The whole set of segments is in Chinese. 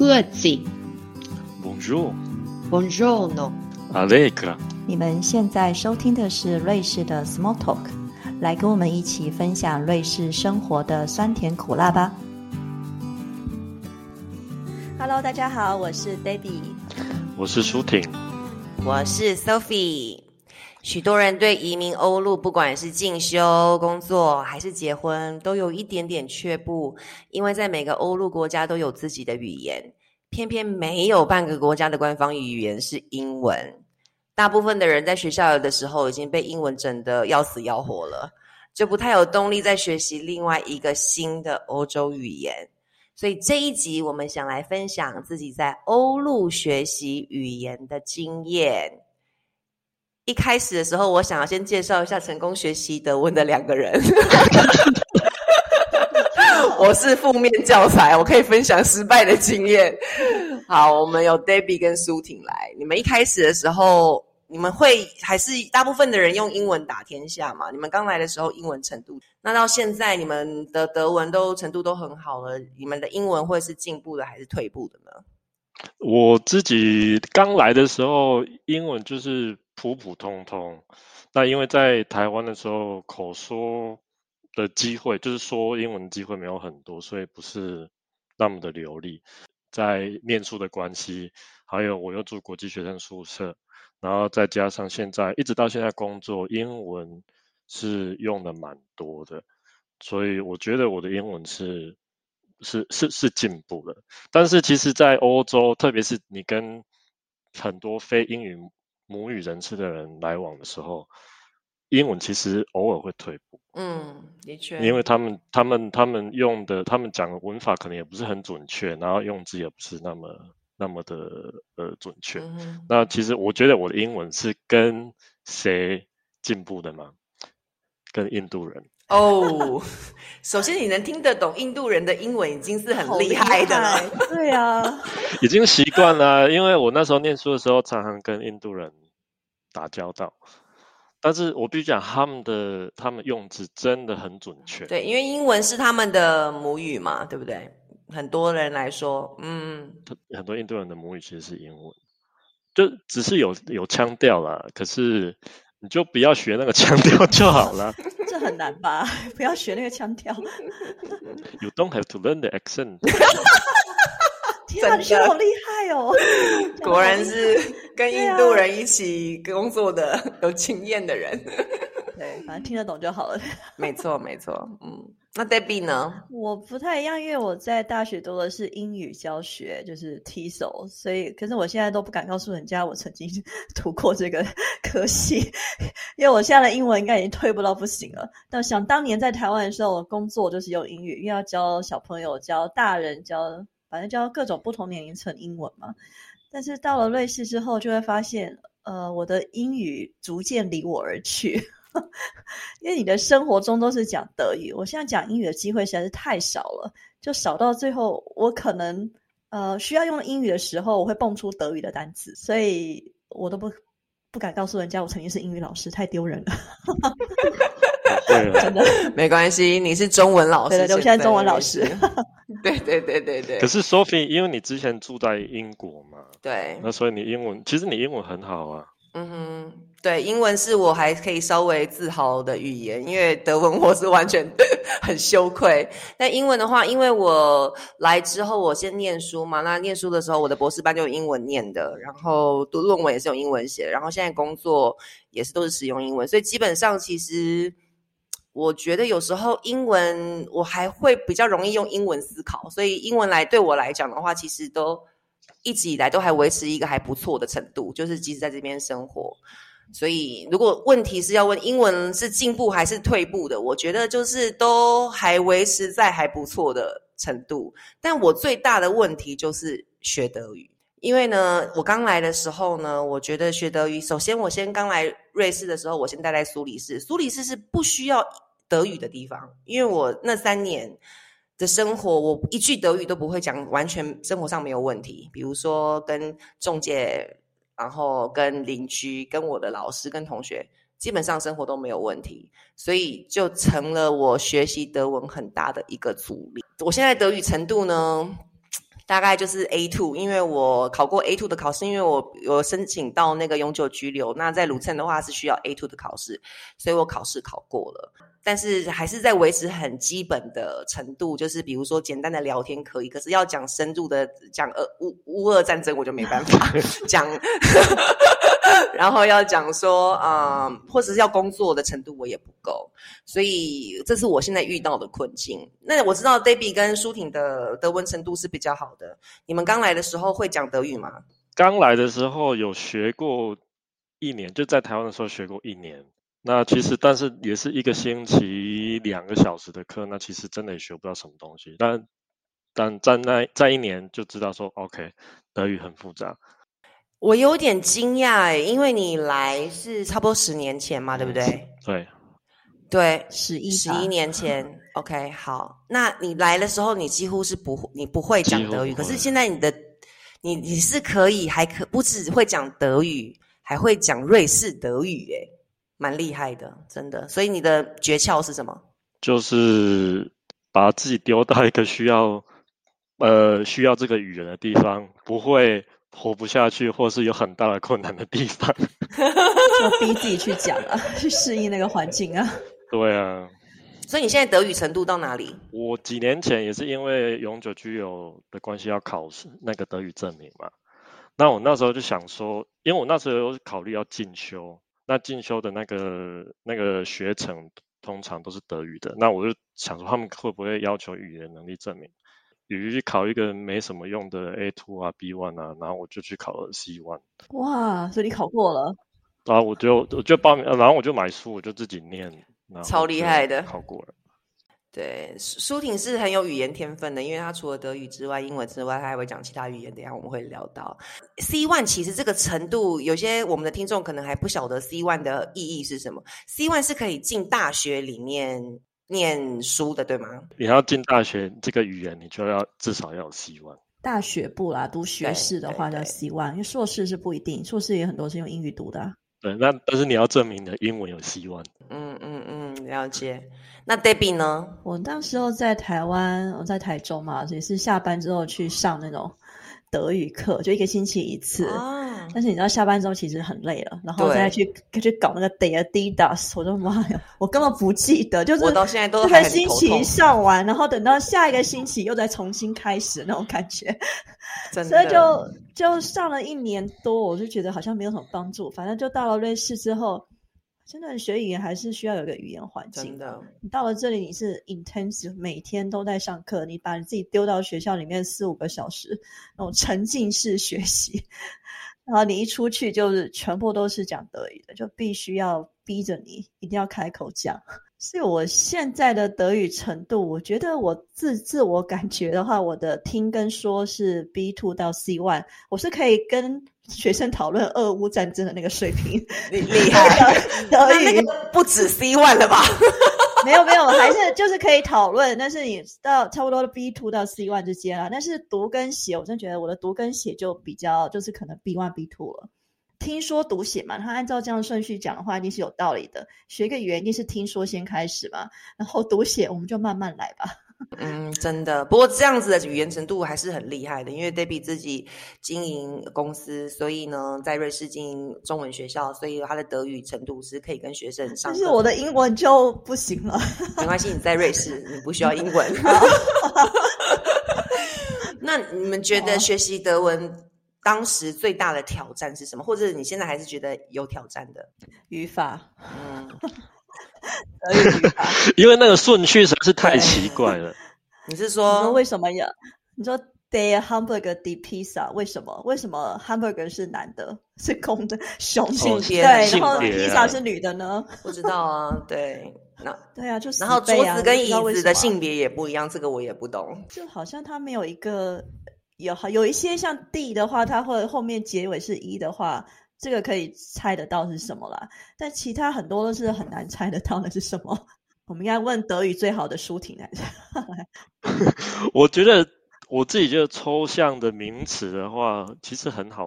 盒子。Bonjour, Buongiorno。Allegra。你们现在收听的是瑞士的 Small Talk，来跟我们一起分享瑞士生活的酸甜苦辣吧。Hello，大家好，我是 Debbie。我是舒婷。我是 Sophie。许多人对移民欧陆，不管是进修、工作还是结婚，都有一点点却步，因为在每个欧陆国家都有自己的语言，偏偏没有半个国家的官方语言是英文。大部分的人在学校的时候已经被英文整得要死要活了，就不太有动力再学习另外一个新的欧洲语言。所以这一集我们想来分享自己在欧陆学习语言的经验。一开始的时候，我想要先介绍一下成功学习德文的两个人。我是负面教材，我可以分享失败的经验。好，我们有 Debbie 跟苏婷来。你们一开始的时候，你们会还是大部分的人用英文打天下嘛？你们刚来的时候英文程度，那到现在你们的德文都程度都很好了，你们的英文会是进步的还是退步的呢？我自己刚来的时候，英文就是普普通通。那因为在台湾的时候，口说的机会，就是说英文机会没有很多，所以不是那么的流利。在念书的关系，还有我又住国际学生宿舍，然后再加上现在一直到现在工作，英文是用的蛮多的，所以我觉得我的英文是是是是进步了。但是其实，在欧洲，特别是你跟很多非英语母语人士的人来往的时候，英文其实偶尔会退步。嗯，的确，因为他们他们他们用的，他们讲的文法可能也不是很准确，然后用字也不是那么那么的呃准确。嗯那其实我觉得我的英文是跟谁进步的吗？跟印度人。哦，首先你能听得懂印度人的英文，已经是很好厉害的对啊，已经习惯了，因为我那时候念书的时候，常常跟印度人打交道。但是我必须讲，他们的他们用字真的很准确。对，因为英文是他们的母语嘛，对不对？很多人来说，嗯，很多印度人的母语其实是英文，就只是有有腔调啦。可是你就不要学那个腔调就好了。这很难吧？不要学那个腔调。You don't have to learn the accent。天啊，你学得好厉害哦！果然是跟印度人一起工作的有经验的人。对，反正听得懂就好了。没错，没错，嗯。那 Debbie 呢？我不太一样，因为我在大学读的是英语教学，就是 TESOL，所以可是我现在都不敢告诉人家我曾经 读过这个科系，因为我现在的英文应该已经退步到不行了。但想当年在台湾的时候，我工作就是用英语，因为要教小朋友、教大人、教反正教各种不同年龄层英文嘛。但是到了瑞士之后，就会发现，呃，我的英语逐渐离我而去。因为你的生活中都是讲德语，我现在讲英语的机会实在是太少了，就少到最后，我可能呃需要用英语的时候，我会蹦出德语的单词，所以我都不不敢告诉人家我曾经是英语老师，太丢人了。真的，没关系，你是中文老师。对对对，我现在中文老师。对对对对对。可是 Sophie，因为你之前住在英国嘛，对，那所以你英文其实你英文很好啊。嗯哼，对，英文是我还可以稍微自豪的语言，因为德文我是完全很羞愧。但英文的话，因为我来之后，我先念书嘛，那念书的时候，我的博士班就用英文念的，然后读论文也是用英文写的，然后现在工作也是都是使用英文，所以基本上其实我觉得有时候英文我还会比较容易用英文思考，所以英文来对我来讲的话，其实都一直以来都还维持一个还不错的程度，就是即使在这边生活。所以，如果问题是要问英文是进步还是退步的，我觉得就是都还维持在还不错的程度。但我最大的问题就是学德语，因为呢，我刚来的时候呢，我觉得学德语，首先我先刚来瑞士的时候，我先待在苏黎世，苏黎世是不需要德语的地方，因为我那三年的生活，我一句德语都不会讲，完全生活上没有问题。比如说跟中介，然后跟邻居、跟我的老师、跟同学，基本上生活都没有问题，所以就成了我学习德文很大的一个阻力。我现在德语程度呢，大概就是 A two，因为我考过 A two 的考试，因为我有申请到那个永久居留，那在鲁称的话是需要 A two 的考试，所以我考试考过了，但是还是在维持很基本的程度，就是比如说简单的聊天可以，可是要讲深入的讲呃乌乌俄战争，我就没办法 讲。然后要讲说，啊，或者是要工作的程度，我也不够，所以这是我现在遇到的困境。那我知道 Debbie 跟舒婷的德文程度是比较好的。你们刚来的时候会讲德语吗？刚来的时候有学过一年，就在台湾的时候学过一年。那其实，但是也是一个星期两个小时的课，那其实真的也学不到什么东西。但但在那在一年就知道说，OK，德语很复杂。我有点惊讶哎，因为你来是差不多十年前嘛，对不对？对，对，十一十一年前。OK，好，那你来的时候，你几乎是不，你不会讲德语。可是现在你的，你你是可以，还可不止会讲德语，还会讲瑞士德语，哎，蛮厉害的，真的。所以你的诀窍是什么？就是把自己丢到一个需要，呃，需要这个语言的地方，不会。活不下去，或是有很大的困难的地方，就逼自己去讲啊，去适应那个环境啊。对啊，所以你现在德语程度到哪里？我几年前也是因为永久居留的关系要考试那个德语证明嘛。那我那时候就想说，因为我那时候有考虑要进修，那进修的那个那个学程通常都是德语的，那我就想说他们会不会要求语言能力证明？比如去考一个没什么用的 A two 啊 B one 啊，然后我就去考了 C one。哇，所以你考过了？然后我就我就报名，然后我就买书，我就自己念。超厉害的，考过了。对，舒婷是很有语言天分的，因为她除了德语之外，英文之外，她还会讲其他语言。等下我们会聊到 C one，其实这个程度，有些我们的听众可能还不晓得 C one 的意义是什么。C one 是可以进大学里面。念书的对吗？你要进大学，这个语言你就要至少要有 C one。大学部啦，读学士的话叫 C one，因为硕士是不一定，硕士也很多是用英语读的。对，那但是你要证明你的英文有 C one。嗯嗯嗯，了解。那 Debbie 呢？我那时候在台湾，我在台中嘛，也是下班之后去上那种。德语课就一个星期一次，但是你知道下班之后其实很累了，然后再去去搞那个 d a d d a s 我的妈呀，我根本不记得，就是我到现在都这个星期上完，然后等到下一个星期又再重新开始那种感觉，所以就就上了一年多，我就觉得好像没有什么帮助，反正就到了瑞士之后。真的学语言还是需要有个语言环境。的，你到了这里，你是 intensive，每天都在上课，你把你自己丢到学校里面四五个小时，那种沉浸式学习，然后你一出去就是全部都是讲德语的，就必须要逼着你一定要开口讲。所以我现在的德语程度，我觉得我自自我感觉的话，我的听跟说是 B two 到 C one，我是可以跟。学生讨论俄乌战争的那个水平，厉厉害，那个不止 C one 了吧？没有没有，还是就是可以讨论，但是你到差不多的 B two 到 C one 之间啊。但是读跟写，我真觉得我的读跟写就比较就是可能 B one B two 了。听说读写嘛，他按照这样顺序讲的话，一定是有道理的。学个语言一定是听说先开始嘛，然后读写我们就慢慢来吧。嗯，真的。不过这样子的语言程度还是很厉害的，因为 Debbie 自己经营公司，所以呢，在瑞士经营中文学校，所以他的德语程度是可以跟学生上。但是我的英文就不行了。没关系，你在瑞士，你不需要英文。那你们觉得学习德文当时最大的挑战是什么？或者你现在还是觉得有挑战的语法？嗯。因为那个顺序实在是太奇怪了。你是说为什么呀？你说 the hamburger the pizza 为什么？为什么 hamburger 是男的，是公的，雄性对，然后 pizza 是女的呢？不知道啊，对，那对啊，就是然后桌子跟椅子的性别也不一样，这个我也不懂。就好像他没有一个有有一些像 D 的话，它会后面结尾是一的话。这个可以猜得到是什么啦，但其他很多都是很难猜得到的是什么。我们应该问德语最好的舒婷来着。我觉得我自己觉得抽象的名词的话，其实很好，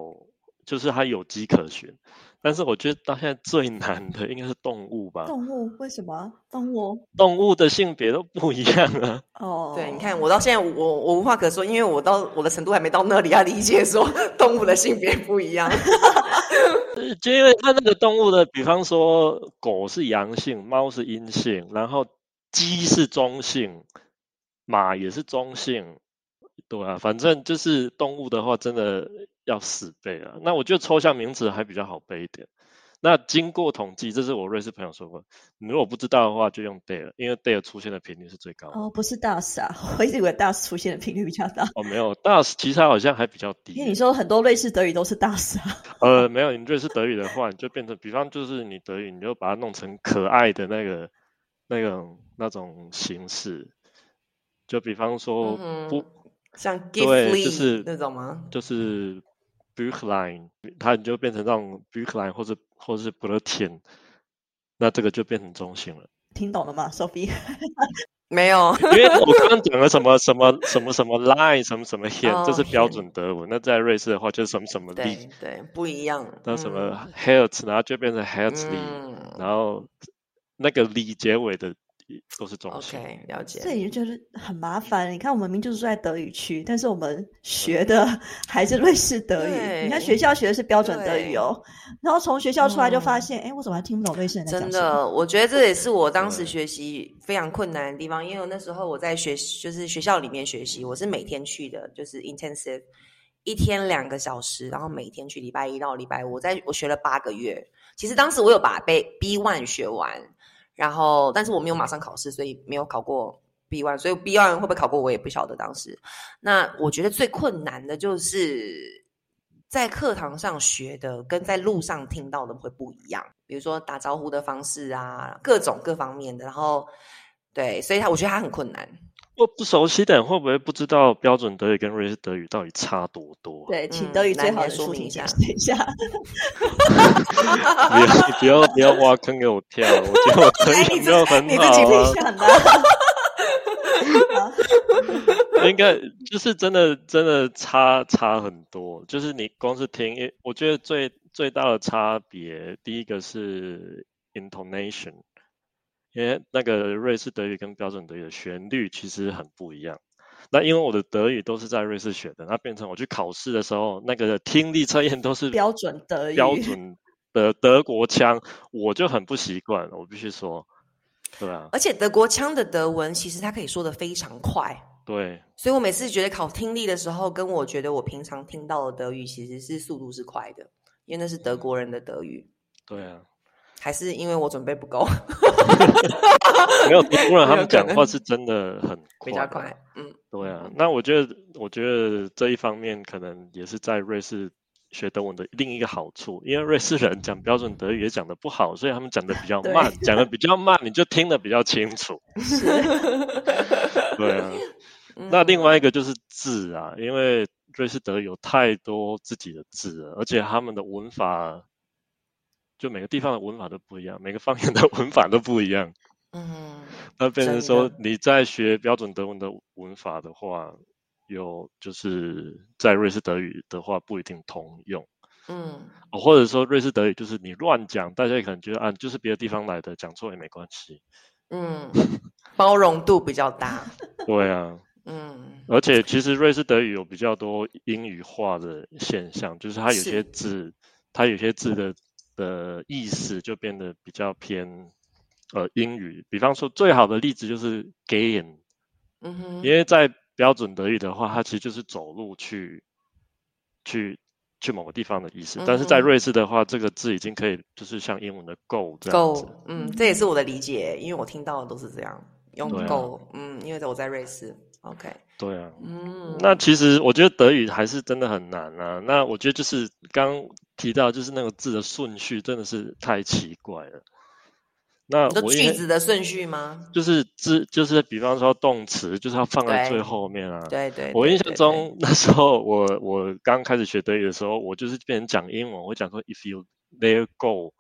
就是它有迹可循。但是我觉得到现在最难的应该是动物吧。动物为什么？动物动物的性别都不一样啊。哦，对，你看我到现在我我无话可说，因为我到我的程度还没到那里要理解说动物的性别不一样。就因为它那个动物的，比方说狗是阳性，猫是阴性，然后鸡是中性，马也是中性，对啊，反正就是动物的话，真的要死背啊。那我觉得抽象名词还比较好背一点。那经过统计，这是我瑞士朋友说过，你如果不知道的话，就用 dare，因为 dare 出现的频率是最高的。哦，不是 DAS 啊，我一直以为 DAS 出现的频率比较大，哦，没有 das 其实它好像还比较低。因为你说很多瑞士德语都是 DAS 啊。呃，没有，你瑞士德语的话，你就变成，比方就是你德语，你就把它弄成可爱的那个、那种、那种形式，就比方说嗯不，像对 gift 就是那种吗？就是 Buchlein，它你就变成那种 Buchlein 或者或者是 b l u t i n 那这个就变成中性了。听懂了吗，Sophie？没有，因为我刚刚讲了什么什么什么什么 line 什么什么 hand，、这哦是标准德文。那在瑞士的话就是什么什么对 li，对，不一样。那什嗯么 herz，然后就变成嗯然后那个里结尾的都是中性。？OK，了解。这也就觉得很麻烦。你看，我们明明就是住在德语区，但是我们学的还是瑞士德语。你看对学校学的是标准德语哦，然后从学校出来就发嗯现，哎、我怎么还听不懂瑞士人在讲真什么？的，我觉得这也是我当时对学习非常困难的地方，因为那时候我在学，就是学校里面学习，我是每天去的，就是 intensive，一天两个小时，然后每天去，礼拜一到礼拜五，我在我学了八个月。其实当时我有把 B B one 学完，然后但是我没有马上考试，所以没有考过 B one，所以 B one 会不会考过我也不晓得。当时，那我觉得最困难的就是在课堂上学的跟在路上听到的会不一样，比如说打招呼的方式啊，各种各方面的。然后，对，所以他我觉得他很困难。我不熟悉的人会不会不知道标准德语跟瑞士德语到底差多多、啊？对，请嗯德语最好说明一下解释一下。不要不要不要挖坑给我跳，我觉得我德哎，你语没有很自你自己好啊。应该就是真的真的差差很多，就是你光是听，我觉得最最大的差别，第一个是 intonation，因为那个瑞士德语跟标准德语的旋律其实很不一样。那因为我的德语都是在瑞士学的，那变成我去考试的时候，那个听力测验都是标准德语，标准的 德国腔，我就很不习惯，我必须说，对啊，而且德国腔的德文其实它可以说的非常快，对，所以我每次觉得考听力的时候，跟我觉得我平常听到的德语其实是速度是快的，因为那是德国人的德语，对啊，还是因为我准备不够，没有德国人他们讲话是真的很快，比较快。嗯，对啊，那我觉得，我觉得这一方面可能也是在瑞士学德文的另一个好处，因为瑞士人讲标准德语也讲的不好，所以他们讲的比较慢，讲的比较慢，你就听得比较清楚。是 对啊，嗯那另外一个就是字啊，因为瑞士德语有太多自己的字了，而且他们的文法，就每个地方的文法都不一样，每个方言的文法都不一样。嗯，那变成真说你在学标准德文的文法的话，有就是在瑞士德语的话不一定通用，嗯，哦，或者说瑞士德语就是你乱讲，大家可能觉得啊就是别的地方来的，讲错也没关系。嗯，包容度比较大。对啊，嗯而且其实瑞士德语有比较多英语化的现象，就是它有些字，它有些字的的意思就变得比较偏呃英语。比方说最好的例子就是 “gain”，。嗯哼，因为在标准德语的话，它其实就是走路去去去某个地方的意思，但是在瑞士的话，这个字已经可以就是像英文的 go 这样子够，。嗯，这也是我的理解，因为我听到的都是这样用对啊，嗯，因为我在瑞士，OK，对啊，嗯，那其实我觉得德语还是真的很难啊。那我觉得就是刚提到，就是那个字的顺序真的是太奇怪了。那我句子的顺序吗？就是字，就是比方说动词，就是要放在最后面啊。对对，我印象中那时候我我刚开始学德语的时候，我就是变成讲英文，我会讲说 if you there go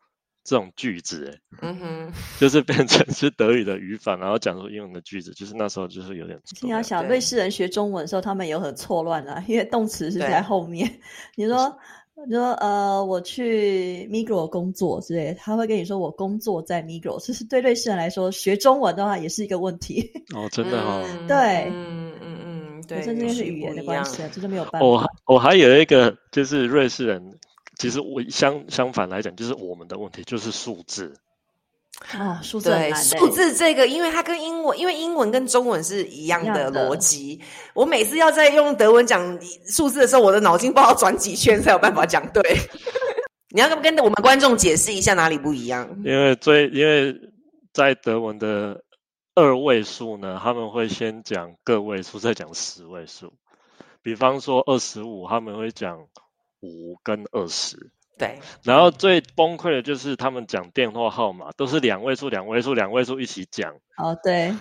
这种句子，嗯哼，就是变成是德语的语法，然后讲出英文的句子，就是那时候就是有点。你要想，瑞士人学中文的时候，他们有很错乱啊，因为动词是在后面。你说你说呃，我去 Migros 工作之类，他会跟你说我工作在 Migros，其实对瑞士人来说，学中文的话也是一个问题。哦，真的哦，对嗯嗯嗯，对，这就是语言的关系啊，这就没有办法。我我还有一个就是瑞士人，其实我相相反来讲，就是我们的问题就是数字。啊，数字对数字这个，因为它跟英文，因为英文跟中文是一样的逻辑。我每次要在用德文讲数字的时候，我的脑筋不知道转几圈才有办法讲对。你要跟跟我们观众解释一下哪里不一样？因为最因为在德文的二位数呢，他们会先讲个位数，再讲十位数。比方说二十五，他们会讲五跟二十。对，然后最崩溃的就是他们讲电话号码都是两位数、两位数、两位数一起讲。哦，对，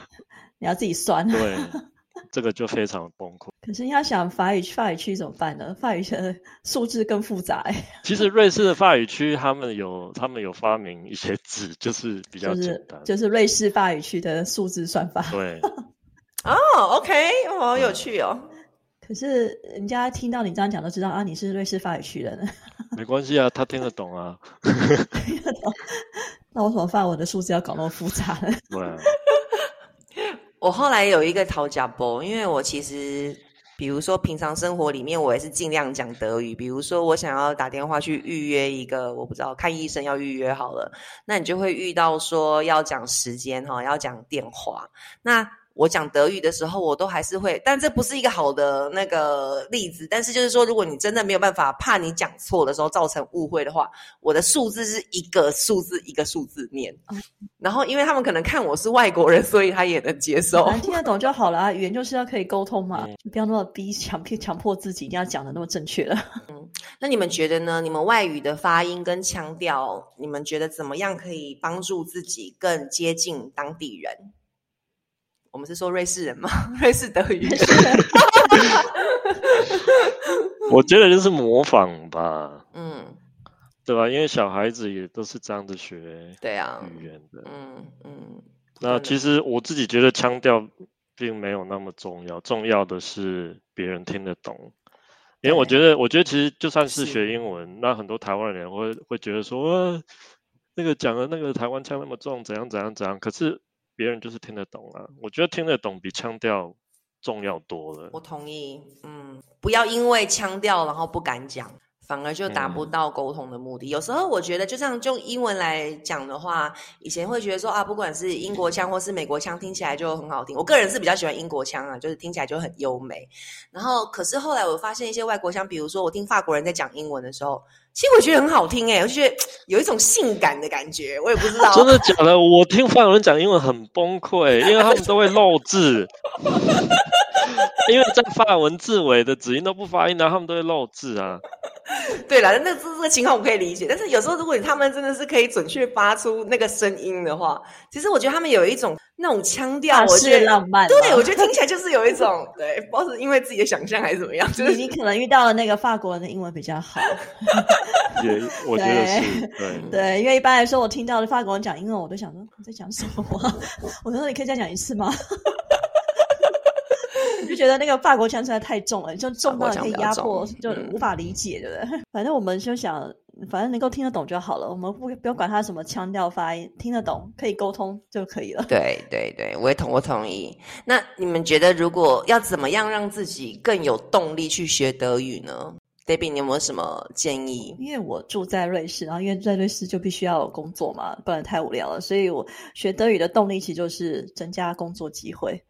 你要自己算。对，这个就非常崩溃。可是你要想法语法语区怎么办呢？法语的数字更复杂。其实瑞士的法语区他们有他们有发明一些字，就是比较简单，就是瑞士法语区的数字算法。对。哦，OK，好有趣哦。可是人家听到你这样讲，都知道啊，你是瑞士法语区人。没关系啊，他听得懂啊。听得懂。那我怎么发我的数字要搞那么复杂呢？对啊。我后来有一个讨价波，因为我其实，比如说平常生活里面，我也是尽量讲德语。比如说，我想要打电话去预约一个，我不知道看医生要预约好了，那你就会遇到说要讲时间哈，要讲电话。那我讲德语的时候，我都还是会，但这不是一个好的那个例子。但是就是说，如果你真的没有办法，怕你讲错的时候造成误会的话，我的数字是一个数字一个数字念。然后，因为他们可能看我是外国人，所以他也能接受，听得懂就好了啊。语言就是要可以沟通嘛，不要那么逼强迫强迫自己一定要讲的那么正确了。嗯，那你们觉得呢？你们外语的发音跟腔调，你们觉得怎么样可以帮助自己更接近当地人？我们是说瑞士人吗？瑞士德语。我觉得就是模仿吧，嗯，对吧？因为小孩子也都是这样子学，对啊，语言的，嗯嗯。那其实我自己觉得腔调并没有那么重要，重要的是别人听得懂。因为我觉得，我觉得其实就算是学英文，那很多台湾人会会觉得说，那个讲的那个台湾腔那么重，怎样怎样怎样，可是。别人就是听得懂啊，我觉得听得懂比腔调重要多了。我同意，嗯，不要因为腔调然后不敢讲，反而就达不到沟通的目的。有时候我觉得，就像用英文来讲的话，以前会觉得说啊，不管是英国腔或是美国腔，听起来就很好听。我个人是比较喜欢英国腔啊，就是听起来就很优美。然后，可是后来我发现一些外国腔，比如说我听法国人在讲英文的时候。其实我觉得很好听哎，我就觉得 有一种性感的感觉，我也不知道。真的假的？我听法国人讲英文很崩溃，因为他们都会漏字，因为在法文字尾的子音都不发音，然后他们都会漏字啊。对了，那这这个情况我可以理解，但是有时候如果他们真的是可以准确发出那个声音的话，其实我觉得他们有一种那种腔调，我觉得浪漫。对，我觉得听起来就是有一种对，不知道是因为自己的想象还是怎么样，就是你可能遇到了那个法国人的英文比较好。也，我觉得是对对，因为一般来说，我听到的法国人讲英文，我都想说你在讲什么？我说你可以再讲一次吗？就觉得那个法国腔实在太重了，就重到可以压迫，就无法理解，对不对？反正我们就想，反正能够听得懂就好了，我们不不要管他什么腔调发音，听得懂可以沟通就可以了。对对对，我也同我同意。那你们觉得，如果要怎么样让自己更有动力去学德语呢？Debbie，你有没有什么建议？因为我住在瑞士，然后因为在瑞士就必须要有工作嘛，不然太无聊了，所以我学德语的动力其实就是增加工作机会。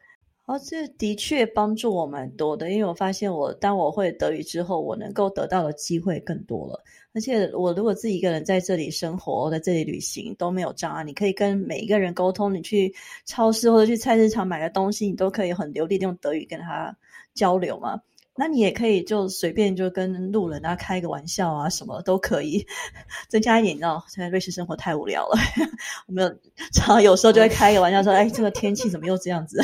哦，这的确帮助我蛮多的，因为我发现我当我会德语之后，我能够得到的机会更多了。而且我如果自己一个人在这里生活，在这里旅行都没有障碍，你可以跟每一个人沟通。你去超市或者去菜市场买个东西，你都可以很流利的用德语跟他交流嘛。那你也可以就随便就跟路人啊开个玩笑啊，什么都可以 增加一点。你知道，现在瑞士生活太无聊了，我们常常有时候就会开个玩笑说：“哎，这个天气怎么又这样子？”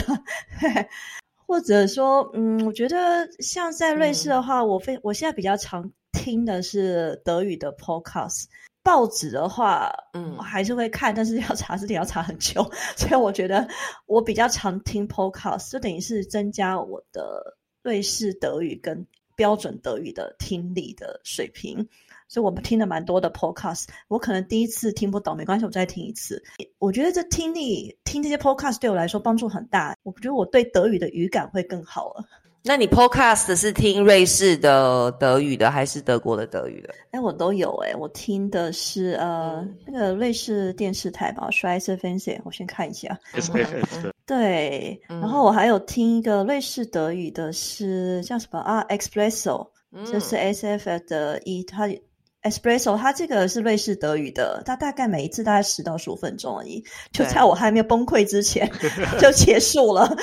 或者说，嗯，我觉得像在瑞士的话，我非我现在比较常听的是德语的 podcast。报纸的话，嗯，还是会看，但是要查字典要查很久，所以我觉得我比较常听 podcast，就等于是增加我的。瑞士德语跟标准德语的听力的水平。所以我们听了蛮多的 podcast，我可能第一次听不懂，没关系，我再听一次。我觉得这听力听这些 podcast 对我来说帮助很大，我觉得我对德语的语感会更好了。那你 podcast 是听瑞士的德语的，还是德国的德语的？哎，我都有哎，我听的是呃那个瑞士电视台吧 s c h w e i z e f e n s e 我先看一下。对，然后我还有听一个瑞士德语的，是叫什么啊？Espresso，这是 S F F 的一，它。Espresso，它这个是瑞士德语的，它大概每一次大概十到十五分钟而已，就在我还没有崩溃之前 就结束了。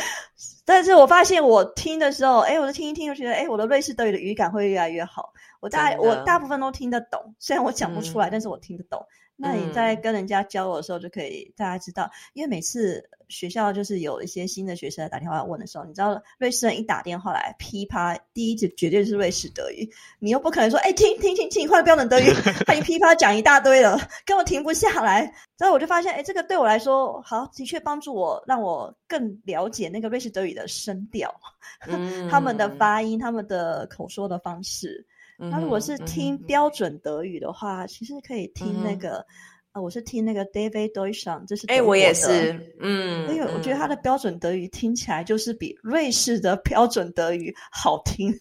但是我发现我听的时候，哎，我就听一听，就觉得，哎，我的瑞士德语的语感会越来越好。我大我大部分都听得懂，虽然我讲不出来，但是我听得懂。那你在跟人家交流的时候，就可以大家知道，因为每次学校就是有一些新的学生打电话问的时候，你知道瑞士人一打电话来，噼啪，第一句绝对是瑞士德语，你又不可能说，哎，听听听听，换标准德语，他一噼啪讲一大堆了，根本停不下来。所以我就发现，哎，这个对我来说，好，的确帮助我，让我更了解那个瑞士德语的声调，他们的发音，他们的口说的方式。那如果是听标准德语的话，其实可以听那个，呃，我是听那个 David Deutsch，这是哎，我也是，嗯，因为我觉得他的标准德语听起来就是比瑞士的标准德语好听。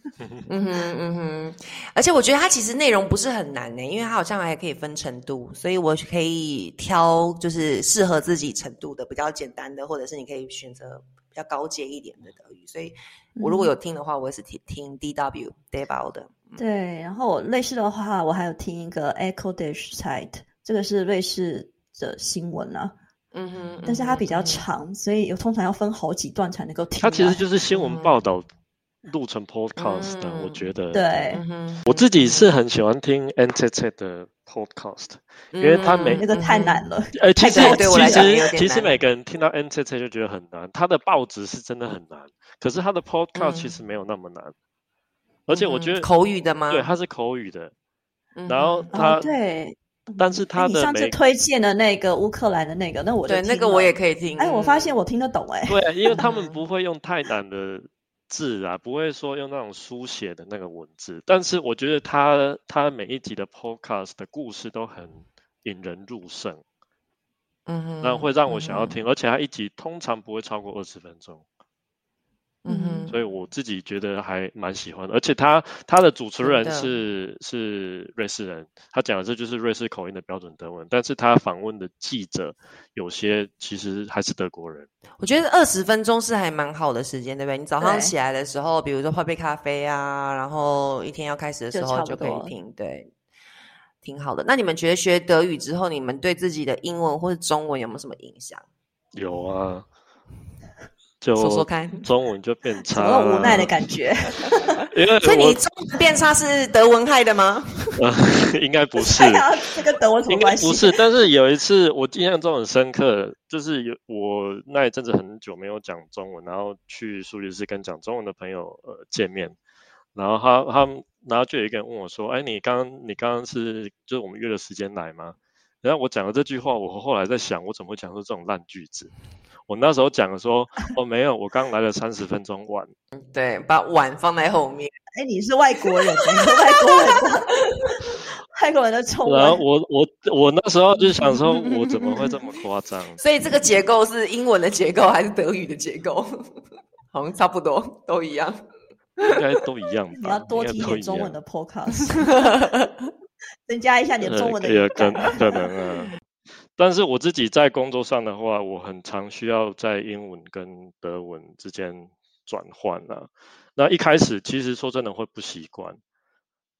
嗯哼嗯哼，而且我觉得它其实内容不是很难呢，因为它好像还可以分程度，所以我可以挑就是适合自己程度的比较简单的，或者是你可以选择比较高阶一点的德语。所以我如果有听的话，我也是听听 D W David 的。对，然后类似的话，我还有听一个 Echo Dish Site，这个是瑞士的新闻啊。嗯哼，但是它比较长，所以有通常要分好几段才能够听。它其实就是新闻报道录成 Podcast 的，我觉得。对，我自己是很喜欢听 NTT 的 Podcast，因为它每那个太难了。哎，其实其实其实每个人听到 NTT 就觉得很难，它的报纸是真的很难，可是它的 Podcast 其实没有那么难。而且我觉得口语的吗？对，它是口语的。然后它对，但是它的你上次推荐的那个乌克兰的那个，那我对那个我也可以听。哎，我发现我听得懂哎。对，因为他们 不会用太难的字啊，不会说用那种书写的那个文字。但是我觉得他他每一集的 podcast 的故事都很引人入胜，嗯哼，那会让我想要听。而且他一集通常不会超过二十分钟。嗯哼，所以我自己觉得还蛮喜欢的，而且他他的主持人是是瑞士人，他讲的这就是瑞士口音的标准德文，但是他访问的记者有些其实还是德国人。我觉得二十分钟是还蛮好的时间，对不对？你早上起来的时候，比如说泡杯咖啡啊，然后一天要开始的时候就可以听，对，挺好的。那你们觉得学德语之后，你们对自己的英文或者中文有没有什么影响？有啊。说说看，中文就变差，了，无奈的感觉。因为所以你中文变差是德文害的吗？应该不是，这跟德文什么关系？不是，但是有一次我印象中很深刻，就是有我那一阵子很久没有讲中文，然后去苏黎世跟讲中文的朋友呃见面，然后他他们然后就有一个人问我说：“哎，你刚你刚刚是就是我们约了时间来吗？”然后我讲了这句话，我后来在想，我怎么会讲出这种烂句子？我那时候讲说，哦，没有，我刚来了三十分钟晚。对，把碗放在后面。哎，你是外国人，你是外国人，外国人的中文。然后我我我那时候就想说，我怎么会这么夸张？所以这个结构是英文的结构还是德语的结构？好像差不多，都一样。应该都一样吧？你要多听点中文的 podcast，增加一下你的中文的也可可能啊。但是我自己在工作上的话，我很常需要在英文跟德文之间转换啊。那一开始其实说真的会不习惯，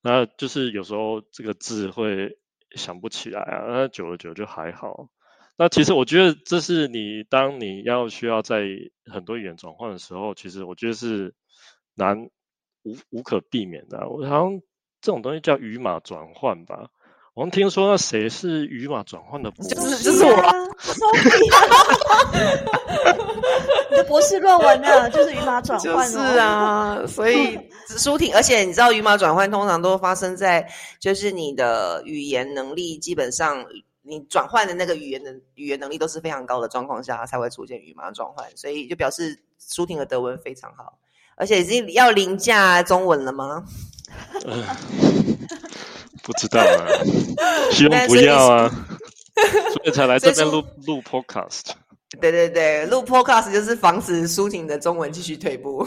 那就是有时候这个字会想不起来啊。那久了久就还好。那其实我觉得这是你当你要需要在很多语言转换的时候，其实我觉得是难无无可避免的。我好像这种东西叫语码转换吧。我们听说那谁是语码转换的博士？就是就是我，你的博士论文呢？就是语码转换。是啊，所以 舒婷，而且你知道语码转换通常都发生在就是你的语言能力基本上你转换的那个语言的语言能力都是非常高的状况下才会出现语码转换，所以就表示舒婷的德文非常好。而且已经要凌驾中文了吗？不知道啊，希望不要啊，所以才来这边录录 podcast。对对对，录 podcast 就是防止苏婷的中文继续退步。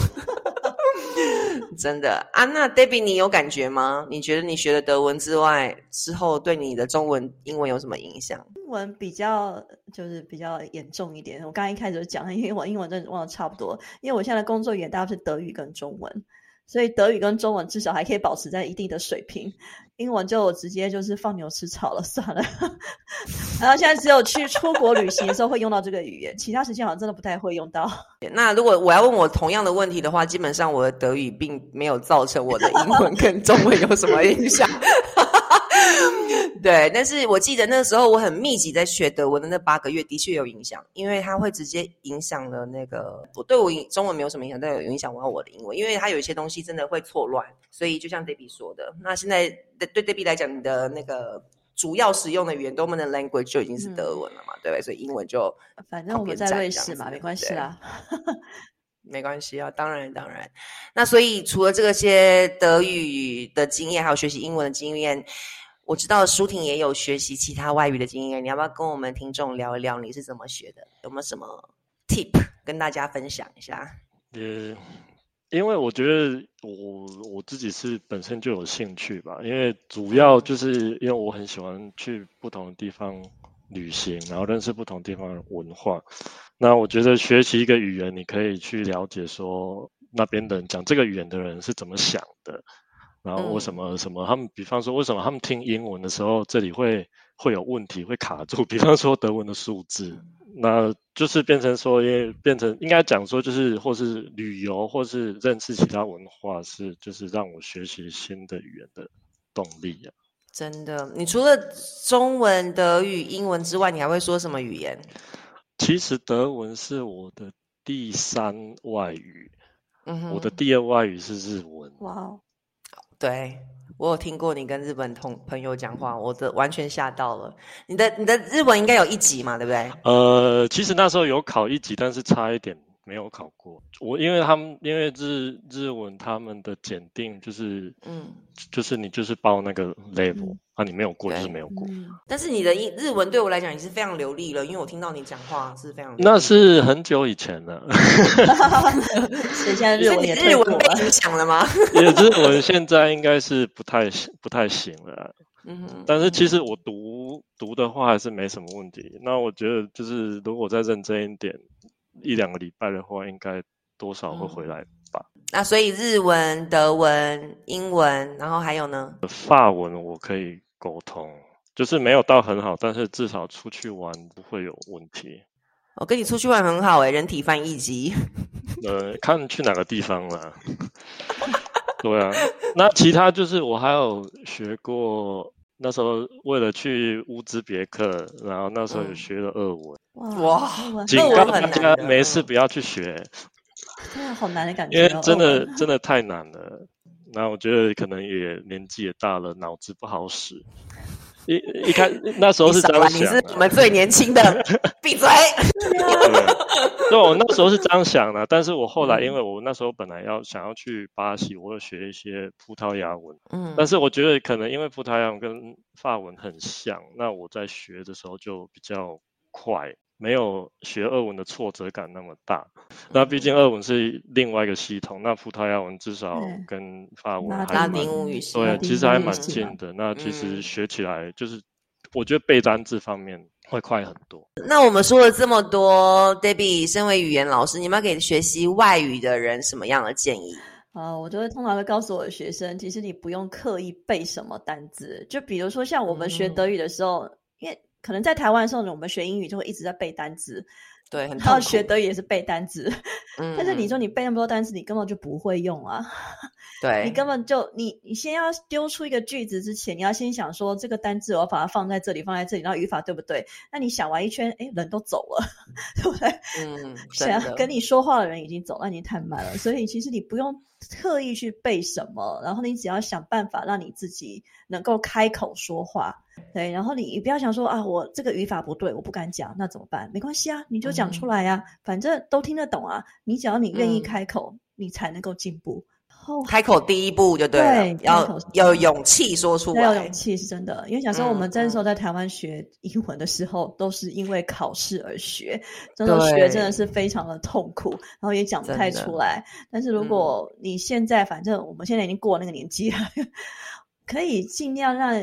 真的啊，那 Debbie，你有感觉吗？你觉得你学了德文之外，之后对你的中文、英文有什么影响？英文比较就是比较严重一点。我刚刚一开始就讲，因为我英文真的忘的差不多，因为我现在的工作也大部分是德语跟中文。所以德语跟中文至少还可以保持在一定的水平，英文就直接就是放牛吃草了，算了。然后现在只有去出国旅行的时候会用到这个语言，其他时间好像真的不太会用到。那如果我要问我同样的问题的话，基本上我的德语并没有造成我的英文跟中文有什么影响。对，但是我记得那时候我很密集在学德文的那八个月，的确有影响，因为它会直接影响了那个我对我中文没有什么影响，但有影响我我的英文，因为它有一些东西真的会错乱，所以就像 Debbie 说的，那现在对 Debbie 来讲，你的那个主要使用的语言 dominant language 就已经是德文了嘛，对不对？所以英文就反正我们在瑞士嘛，没关系啦，没关系啊，当然当然。那所以除了这些德语的经验，还有学习英文的经验。我知道舒婷也有学习其他外语的经验，你要不要跟我们听众聊一聊你是怎么学的？有没有什么 tip 跟大家分享一下？呃，因为我觉得我我自己是本身就有兴趣吧，因为主要就是因为我很喜欢去不同的地方旅行，然后认识不同地方的文化。那我觉得学习一个语言，你可以去了解说那边的人讲这个语言的人是怎么想的。然后为什么什么他们，比方说为什么他们听英文的时候，这里会会有问题，会卡住？比方说德文的数字，那就是变成说，因为变成应该讲说，就是或是旅游，或是认识其他文化，是就是让我学习新的语言的动力啊。真的，你除了中文、德语、英文之外，你还会说什么语言？其实德文是我的第三外语，嗯，我的第二外语是日文。哇。对我有听过你跟日本同朋友讲话，我的完全吓到了。你的你的日文应该有一级嘛，对不对？呃，其实那时候有考一级，但是差一点没有考过。我因为他们因为日日文他们的检定就是嗯，就是你就是报那个 level。啊，你没有过就是没有过。但是你的日日文对我来讲也是非常流利了，因为我听到你讲话是非常。那是很久以前了。所以现在日文也日文被影响了吗？日文现在应该是不太不太行了。嗯。但是其实我读读的话还是没什么问题。那我觉得就是如果再认真一点，一两个礼拜的话，应该多少会回来吧。那所以日文、德文、英文，然后还有呢？法文我可以。沟通就是没有到很好，但是至少出去玩不会有问题。我跟你出去玩很好哎，人体翻译机。呃，看去哪个地方了。对啊，那其他就是我还有学过，那时候为了去乌兹别克，然后那时候也学了俄文。哇，警告大家没事不要去学。真的好难的感觉，因为真的真的太难了。那我觉得可能也年纪也大了，脑子不好使。一一开那时候是这样想，你是我们最年轻的，闭嘴。对，我那时候是这样想的，但是我后来因为我那时候本来要想要去巴西，我要学一些葡萄牙文。嗯，但是我觉得可能因为葡萄牙文跟法文很像，那我在学的时候就比较快。没有学俄文的挫折感那么大，那毕竟俄文是另外一个系统，那葡萄牙文至少跟法文还蛮对，其实还蛮近的。那其实学起来就是，我觉得背单字方面会快很多。那我们说了这么多，Debbie，身为语言老师，你们要给学习外语的人什么样的建议？啊，我都会通常会告诉我的学生，其实你不用刻意背什么单字，就比如说像我们学德语的时候。可能在台湾的时候，我们学英语就会一直在背单词，对，然后学德语也是背单词。嗯，但是你说你背那么多单词，你根本就不会用啊。对，你根本就你你先要丢出一个句子之前，你要先想说这个单字我要把它放在这里，放在这里，然后语法对不对？那你想完一圈，哎，人都走了，对不对？嗯，想跟你说话的人已经走，那你太慢了。所以其实你不用特意去背什么，然后你只要想办法让你自己能够开口说话。对，然后你不要想说啊，我这个语法不对，我不敢讲，那怎么办？没关系啊，你就讲出来呀，反正都听得懂啊。你只要你愿意开口，你才能够进步。哦，开口第一步就对了，对要要有勇气说出来要有勇。气是真的，因为小时候我们嗯那时候在台湾学英文的时候，都是因为考试而学，那时候学真的是非常的痛苦，然后也讲不太出来。但是如果你现在，反正我们现在已经过那个年纪了，可以尽量让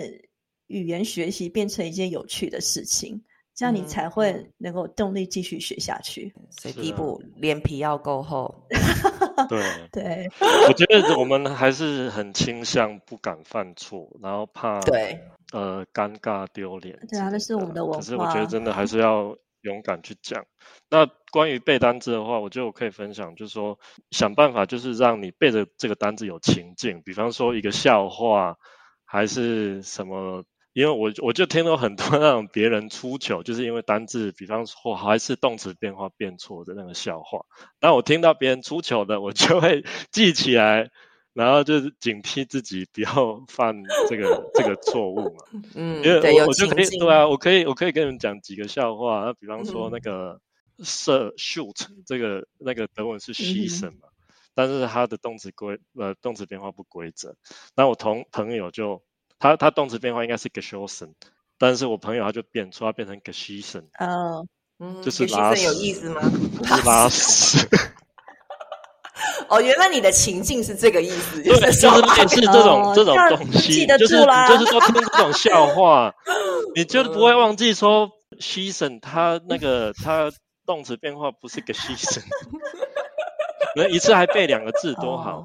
语言学习变成一件有趣的事情，这样你嗯才会嗯能够动力继续学下去。所以第一步，脸皮要够厚。对，对，我觉得我们还是很倾向不敢犯错，然后怕对，呃尴尬丢脸。对啊那是我们的文化可是我觉得真的还是要勇敢去讲。那关于背单词的话，我觉得我可以分享，就是说想办法，就是让你背着这个单词有情境，比方说一个笑话，还是什么。因为我我就听到很多那种别人出糗，就是因为单字，比方说还是动词变化变错的那个笑话。那我听到别人出糗的，我就会记起来，然后就是警惕自己不要犯这个这个错误嘛。嗯，因为我我就可以。对啊，我可以我可以跟你们讲几个笑话，那比方说那嗯个射 shoot 这个那个德文是嗯 schießen 嘛，但是它的动词规呃动词变化不规则。那我同朋友就他他动词变化应该是 geschossen，但是我朋友他就变出，他变成 geschießen，呃，嗯，就是拉屎有意思吗？就是拉屎。哦，原来你的情境是这个意思，对，是就是类似这种、哦这种东西，记得就是住啦就是说听这种笑话，你就不会忘记说牺牲他那个他动词变化不是个牺牲，那一次还背两个字多好哦。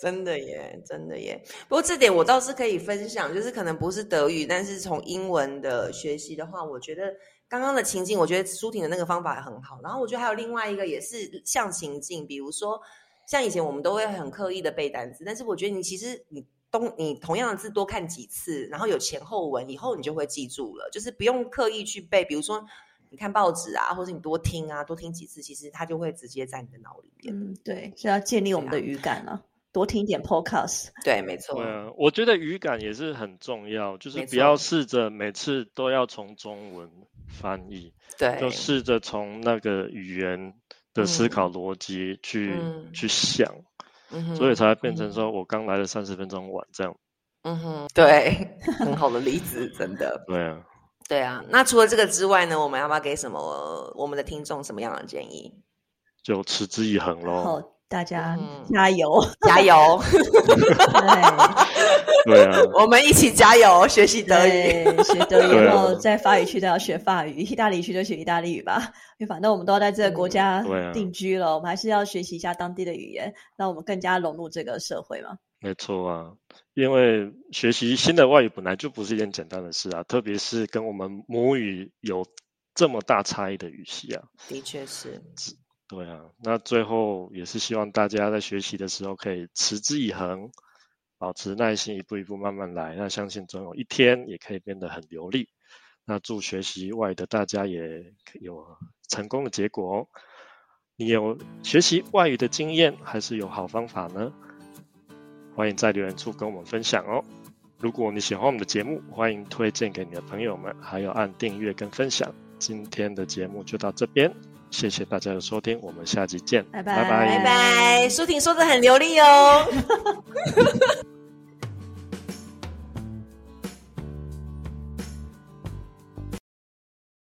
真的耶，真的耶。不过这点我倒是可以分享，就是可能不是德语，但是从英文的学习的话，我觉得刚刚的情境，我觉得舒婷的那个方法很好。然后我觉得还有另外一个也是像情境，比如说像以前我们都会很刻意的背单词，但是我觉得你其实你东你同样的字多看几次，然后有前后文，以后你就会记住了，就是不用刻意去背。比如说你看报纸啊，或者你多听啊，多听几次，其实它就会直接在你的脑里面。嗯，对，是要建立我们的语感啊，多听一点 podcast。对，没错。对啊，我觉得语感也是很重要，就是不要错试着每次都要从中文翻译，对，就试着从那个语言的思考逻辑去、嗯去想，嗯哼所以才会变成说我刚来了三十分钟晚这样。嗯哼，对，很好的例子，真的。对啊。对啊，那除了这个之外呢，我们要不要给什么我们的听众什么样的建议？就持之以恒喽。大家嗯加油！加油！对对啊，我们一起加油，学习德语。对，学德语，然后在法语区都要学法语，意大利区就学意大利语吧。因为反正我们都要在这个国家定居了，我们还是要学习一下当地的语言，让我们更加融入这个社会嘛。没错啊，因为学习新的外语本来就不是一件简单的事啊，特别是跟我们母语有这么大差异的语系啊。的确是，对啊，那最后也是希望大家在学习的时候可以持之以恒，保持耐心，一步一步慢慢来。那相信总有一天也可以变得很流利。那祝学习外语的大家也有成功的结果哦。你有学习外语的经验，还是有好方法呢？欢迎在留言处跟我们分享哦。如果你喜欢我们的节目，欢迎推荐给你的朋友们，还有按订阅跟分享。今天的节目就到这边，谢谢大家的收听，我们下集见，拜拜拜拜拜。舒婷说的很流利哦。